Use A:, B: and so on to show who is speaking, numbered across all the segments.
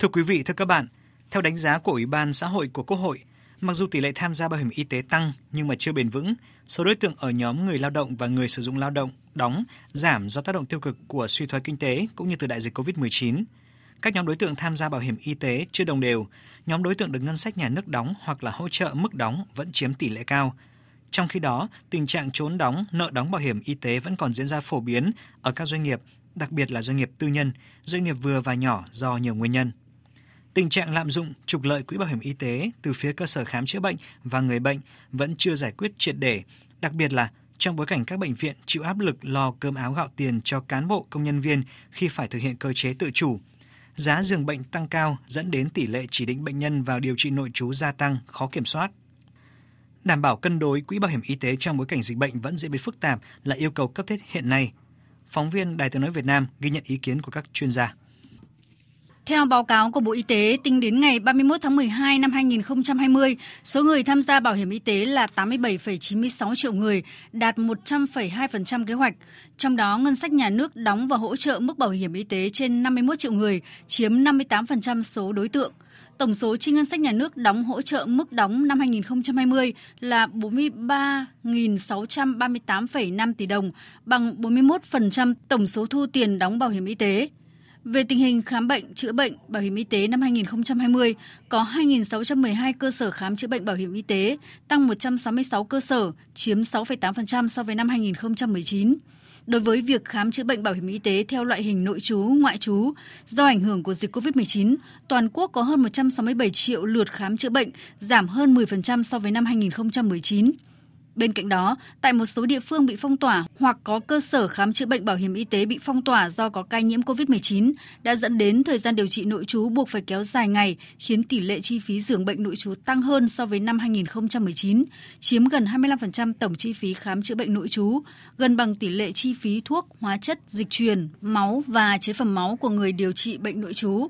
A: Thưa quý vị, thưa các bạn, theo đánh giá của Ủy ban xã hội của Quốc hội, mặc dù tỷ lệ tham gia bảo hiểm y tế tăng nhưng mà chưa bền vững, số đối tượng ở nhóm người lao động và người sử dụng lao động đóng giảm do tác động tiêu cực của suy thoái kinh tế cũng như từ đại dịch COVID-19. Các nhóm đối tượng tham gia bảo hiểm y tế chưa đồng đều, nhóm đối tượng được ngân sách nhà nước đóng hoặc là hỗ trợ mức đóng vẫn chiếm tỷ lệ cao. Trong khi đó, tình trạng trốn đóng, nợ đóng bảo hiểm y tế vẫn còn diễn ra phổ biến ở các doanh nghiệp, đặc biệt là doanh nghiệp tư nhân, doanh nghiệp vừa và nhỏ do nhiều nguyên nhân. Tình trạng lạm dụng, trục lợi quỹ bảo hiểm y tế từ phía cơ sở khám chữa bệnh và người bệnh vẫn chưa giải quyết triệt để, đặc biệt là trong bối cảnh các bệnh viện chịu áp lực lo cơm áo gạo tiền cho cán bộ công nhân viên khi phải thực hiện cơ chế tự chủ. Giá giường bệnh tăng cao dẫn đến tỷ lệ chỉ định bệnh nhân vào điều trị nội trú gia tăng, khó kiểm soát. Đảm bảo cân đối quỹ bảo hiểm y tế trong bối cảnh dịch bệnh vẫn diễn biến phức tạp là yêu cầu cấp thiết hiện nay. Phóng viên Đài tiếng nói Việt Nam ghi nhận ý kiến của các chuyên gia.
B: Theo báo cáo của Bộ Y tế, tính đến ngày 31 tháng 12 năm 2020, số người tham gia bảo hiểm y tế là 87,96 triệu người, đạt 100,2% kế hoạch. Trong đó, ngân sách nhà nước đóng và hỗ trợ mức bảo hiểm y tế trên 51 triệu người, chiếm 58% số đối tượng. Tổng số chi ngân sách nhà nước đóng hỗ trợ mức đóng năm 2020 là 43.638,5 tỷ đồng, bằng 41% tổng số thu tiền đóng bảo hiểm y tế. Về tình hình khám bệnh, chữa bệnh, bảo hiểm y tế năm 2020, có 2.612 cơ sở khám chữa bệnh bảo hiểm y tế, tăng 166 cơ sở, chiếm 6,8% so với năm 2019. Đối với việc khám chữa bệnh bảo hiểm y tế theo loại hình nội trú, ngoại trú, do ảnh hưởng của dịch COVID-19, toàn quốc có hơn 167 triệu lượt khám chữa bệnh, giảm hơn 10% so với năm 2019. Bên cạnh đó, tại một số địa phương bị phong tỏa hoặc có cơ sở khám chữa bệnh bảo hiểm y tế bị phong tỏa do có ca nhiễm COVID-19 đã dẫn đến thời gian điều trị nội trú buộc phải kéo dài ngày, khiến tỷ lệ chi phí giường bệnh nội trú tăng hơn so với năm 2019, chiếm gần 25% tổng chi phí khám chữa bệnh nội trú, gần bằng tỷ lệ chi phí thuốc, hóa chất, dịch truyền, máu và chế phẩm máu của người điều trị bệnh nội trú.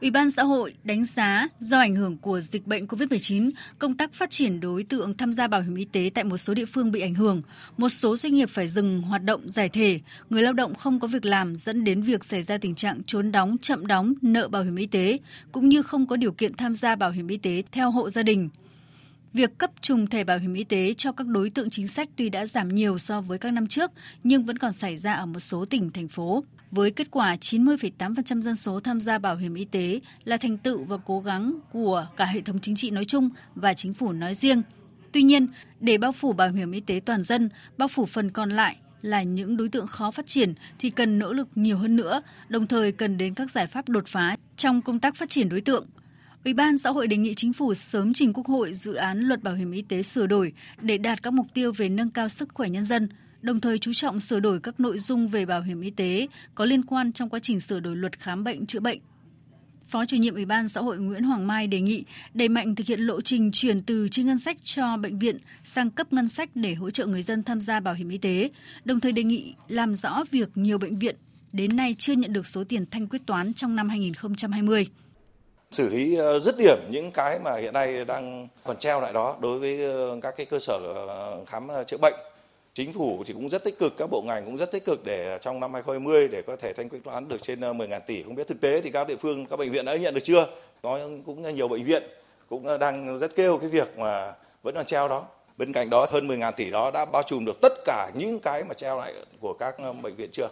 B: Ủy ban xã hội đánh giá do ảnh hưởng của dịch bệnh COVID-19, công tác phát triển đối tượng tham gia bảo hiểm y tế tại một số địa phương bị ảnh hưởng. Một số doanh nghiệp phải dừng hoạt động giải thể, người lao động không có việc làm dẫn đến việc xảy ra tình trạng trốn đóng, chậm đóng, nợ bảo hiểm y tế, cũng như không có điều kiện tham gia bảo hiểm y tế theo hộ gia đình. Việc cấp trùng thẻ bảo hiểm y tế cho các đối tượng chính sách tuy đã giảm nhiều so với các năm trước, nhưng vẫn còn xảy ra ở một số tỉnh, thành phố. Với kết quả 90,8% dân số tham gia bảo hiểm y tế là thành tựu và cố gắng của cả hệ thống chính trị nói chung và chính phủ nói riêng. Tuy nhiên, để bao phủ bảo hiểm y tế toàn dân, bao phủ phần còn lại là những đối tượng khó phát triển thì cần nỗ lực nhiều hơn nữa, đồng thời cần đến các giải pháp đột phá trong công tác phát triển đối tượng – Ủy ban xã hội đề nghị chính phủ sớm trình Quốc hội dự án luật bảo hiểm y tế sửa đổi để đạt các mục tiêu về nâng cao sức khỏe nhân dân, đồng thời chú trọng sửa đổi các nội dung về bảo hiểm y tế có liên quan trong quá trình sửa đổi luật khám bệnh chữa bệnh. Phó chủ nhiệm Ủy ban xã hội Nguyễn Hoàng Mai đề nghị đẩy mạnh thực hiện lộ trình chuyển từ chi ngân sách cho bệnh viện sang cấp ngân sách để hỗ trợ người dân tham gia bảo hiểm y tế, đồng thời đề nghị làm rõ việc nhiều bệnh viện đến nay chưa nhận được số tiền thanh quyết toán trong năm 2020
C: xử lý ờ, dứt điểm những cái mà hiện nay đang còn treo lại đó đối với ờ, các cái cơ sở ờ, khám chữa bệnh. Chính phủ thì cũng rất tích cực, các bộ ngành cũng rất tích cực để trong năm 2020 để có thể thanh quyết toán được trên 10.000 tỷ. Không biết thực tế thì các địa phương, các bệnh viện đã nhận được chưa? Có cũng nhiều bệnh viện cũng đang rất kêu cái việc mà vẫn còn treo đó. Bên cạnh đó, hơn 10.000 tỷ đó đã bao trùm được tất cả những cái mà treo lại của các bệnh viện chưa?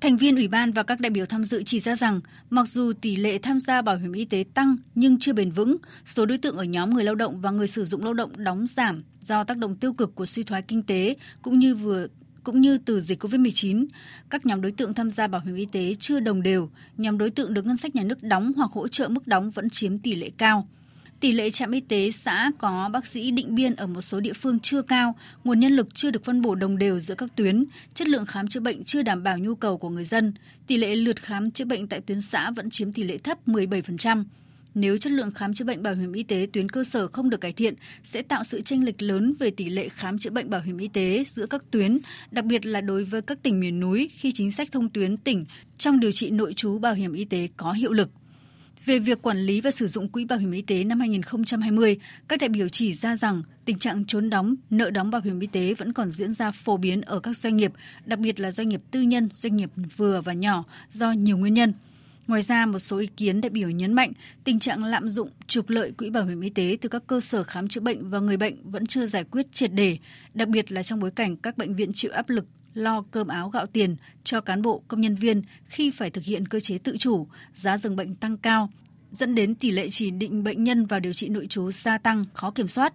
B: Thành viên ủy ban và các đại biểu tham dự chỉ ra rằng, mặc dù tỷ lệ tham gia bảo hiểm y tế tăng nhưng chưa bền vững, số đối tượng ở nhóm người lao động và người sử dụng lao động đóng giảm do tác động tiêu cực của suy thoái kinh tế cũng như vừa cũng như từ dịch COVID-19, các nhóm đối tượng tham gia bảo hiểm y tế chưa đồng đều, nhóm đối tượng được ngân sách nhà nước đóng hoặc hỗ trợ mức đóng vẫn chiếm tỷ lệ cao. Tỷ lệ trạm y tế xã có bác sĩ định biên ở một số địa phương chưa cao, nguồn nhân lực chưa được phân bổ đồng đều giữa các tuyến, chất lượng khám chữa bệnh chưa đảm bảo nhu cầu của người dân. Tỷ lệ lượt khám chữa bệnh tại tuyến xã vẫn chiếm tỷ lệ thấp 17%. Nếu chất lượng khám chữa bệnh bảo hiểm y tế tuyến cơ sở không được cải thiện, sẽ tạo sự chênh lệch lớn về tỷ lệ khám chữa bệnh bảo hiểm y tế giữa các tuyến, đặc biệt là đối với các tỉnh miền núi khi chính sách thông tuyến tỉnh trong điều trị nội trú bảo hiểm y tế có hiệu lực. Về việc quản lý và sử dụng quỹ bảo hiểm y tế năm 2020, các đại biểu chỉ ra rằng tình trạng trốn đóng, nợ đóng bảo hiểm y tế vẫn còn diễn ra phổ biến ở các doanh nghiệp, đặc biệt là doanh nghiệp tư nhân, doanh nghiệp vừa và nhỏ do nhiều nguyên nhân. Ngoài ra, một số ý kiến đại biểu nhấn mạnh tình trạng lạm dụng trục lợi quỹ bảo hiểm y tế từ các cơ sở khám chữa bệnh và người bệnh vẫn chưa giải quyết triệt đề, đặc biệt là trong bối cảnh các bệnh viện chịu áp lực lo cơm áo gạo tiền cho cán bộ công nhân viên khi phải thực hiện cơ chế tự chủ, giá dường bệnh tăng cao, dẫn đến tỷ lệ chỉ định bệnh nhân vào điều trị nội trú gia tăng, khó kiểm soát.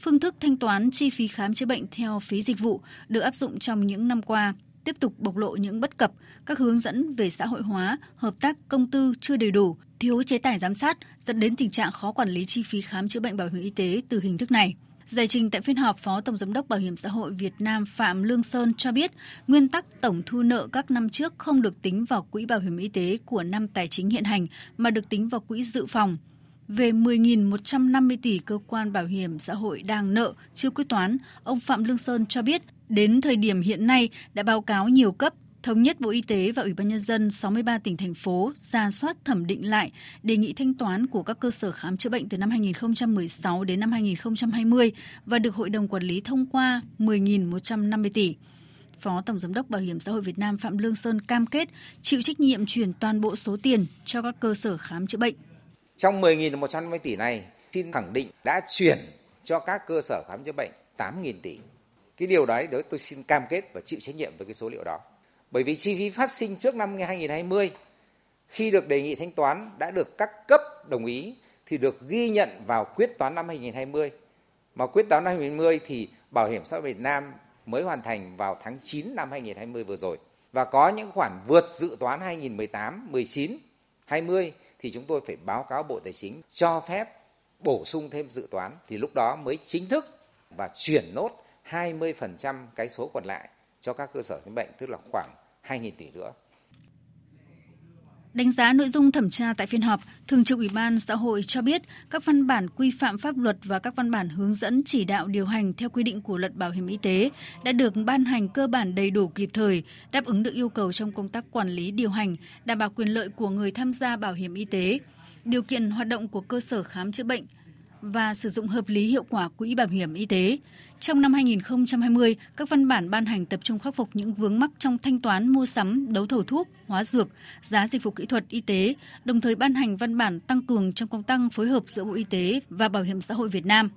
B: Phương thức thanh toán chi phí khám chữa bệnh theo phí dịch vụ được áp dụng trong những năm qua tiếp tục bộc lộ những bất cập, các hướng dẫn về xã hội hóa, hợp tác công tư chưa đầy đủ, thiếu chế tài giám sát, dẫn đến tình trạng khó quản lý chi phí khám chữa bệnh bảo hiểm y tế từ hình thức này. Giải trình tại phiên họp, Phó Tổng Giám đốc Bảo hiểm xã hội Việt Nam Phạm Lương Sơn cho biết, nguyên tắc tổng thu nợ các năm trước không được tính vào quỹ bảo hiểm y tế của năm tài chính hiện hành mà được tính vào quỹ dự phòng. Về 10.150 tỷ cơ quan bảo hiểm xã hội đang nợ chưa quyết toán, ông Phạm Lương Sơn cho biết đến thời điểm hiện nay đã báo cáo nhiều cấp thống nhất Bộ Y tế và Ủy ban Nhân dân 63 tỉnh, thành phố ra soát thẩm định lại đề nghị thanh toán của các cơ sở khám chữa bệnh từ năm 2016 đến năm 2020 và được Hội đồng Quản lý thông qua 10.150 tỷ. Phó Tổng Giám đốc Bảo hiểm xã hội Việt Nam Phạm Lương Sơn cam kết chịu trách nhiệm chuyển toàn bộ số tiền cho các cơ sở khám chữa bệnh.
D: Trong 10.150 tỷ này, xin khẳng định đã chuyển cho các cơ sở khám chữa bệnh 8.000 tỷ. Cái điều đấy, đối tôi xin cam kết và chịu trách nhiệm với cái số liệu đó. Bởi vì chi phí phát sinh trước năm 2020 khi được đề nghị thanh toán đã được các cấp đồng ý thì được ghi nhận vào quyết toán năm 2020. Mà quyết toán năm 2020 thì Bảo hiểm xã hội Việt Nam mới hoàn thành vào tháng 9 năm 2020 vừa rồi. Và có những khoản vượt dự toán 2018, 19, 20 thì chúng tôi phải báo cáo Bộ Tài chính cho phép bổ sung thêm dự toán thì lúc đó mới chính thức và chuyển nốt 20% cái số còn lại cho các cơ sở khám bệnh tức là khoảng 2.000 tỷ nữa.
B: Đánh giá nội dung thẩm tra tại phiên họp, Thường trực Ủy ban xã hội cho biết các văn bản quy phạm pháp luật và các văn bản hướng dẫn chỉ đạo điều hành theo quy định của luật bảo hiểm y tế đã được ban hành cơ bản đầy đủ kịp thời, đáp ứng được yêu cầu trong công tác quản lý điều hành, đảm bảo quyền lợi của người tham gia bảo hiểm y tế, điều kiện hoạt động của cơ sở khám chữa bệnh, và sử dụng hợp lý hiệu quả quỹ bảo hiểm y tế. Trong năm 2020, các văn bản ban hành tập trung khắc phục những vướng mắc trong thanh toán mua sắm, đấu thầu thuốc, hóa dược, giá dịch vụ kỹ thuật y tế, đồng thời ban hành văn bản tăng cường trong công tăng phối hợp giữa Bộ Y tế và Bảo hiểm xã hội Việt Nam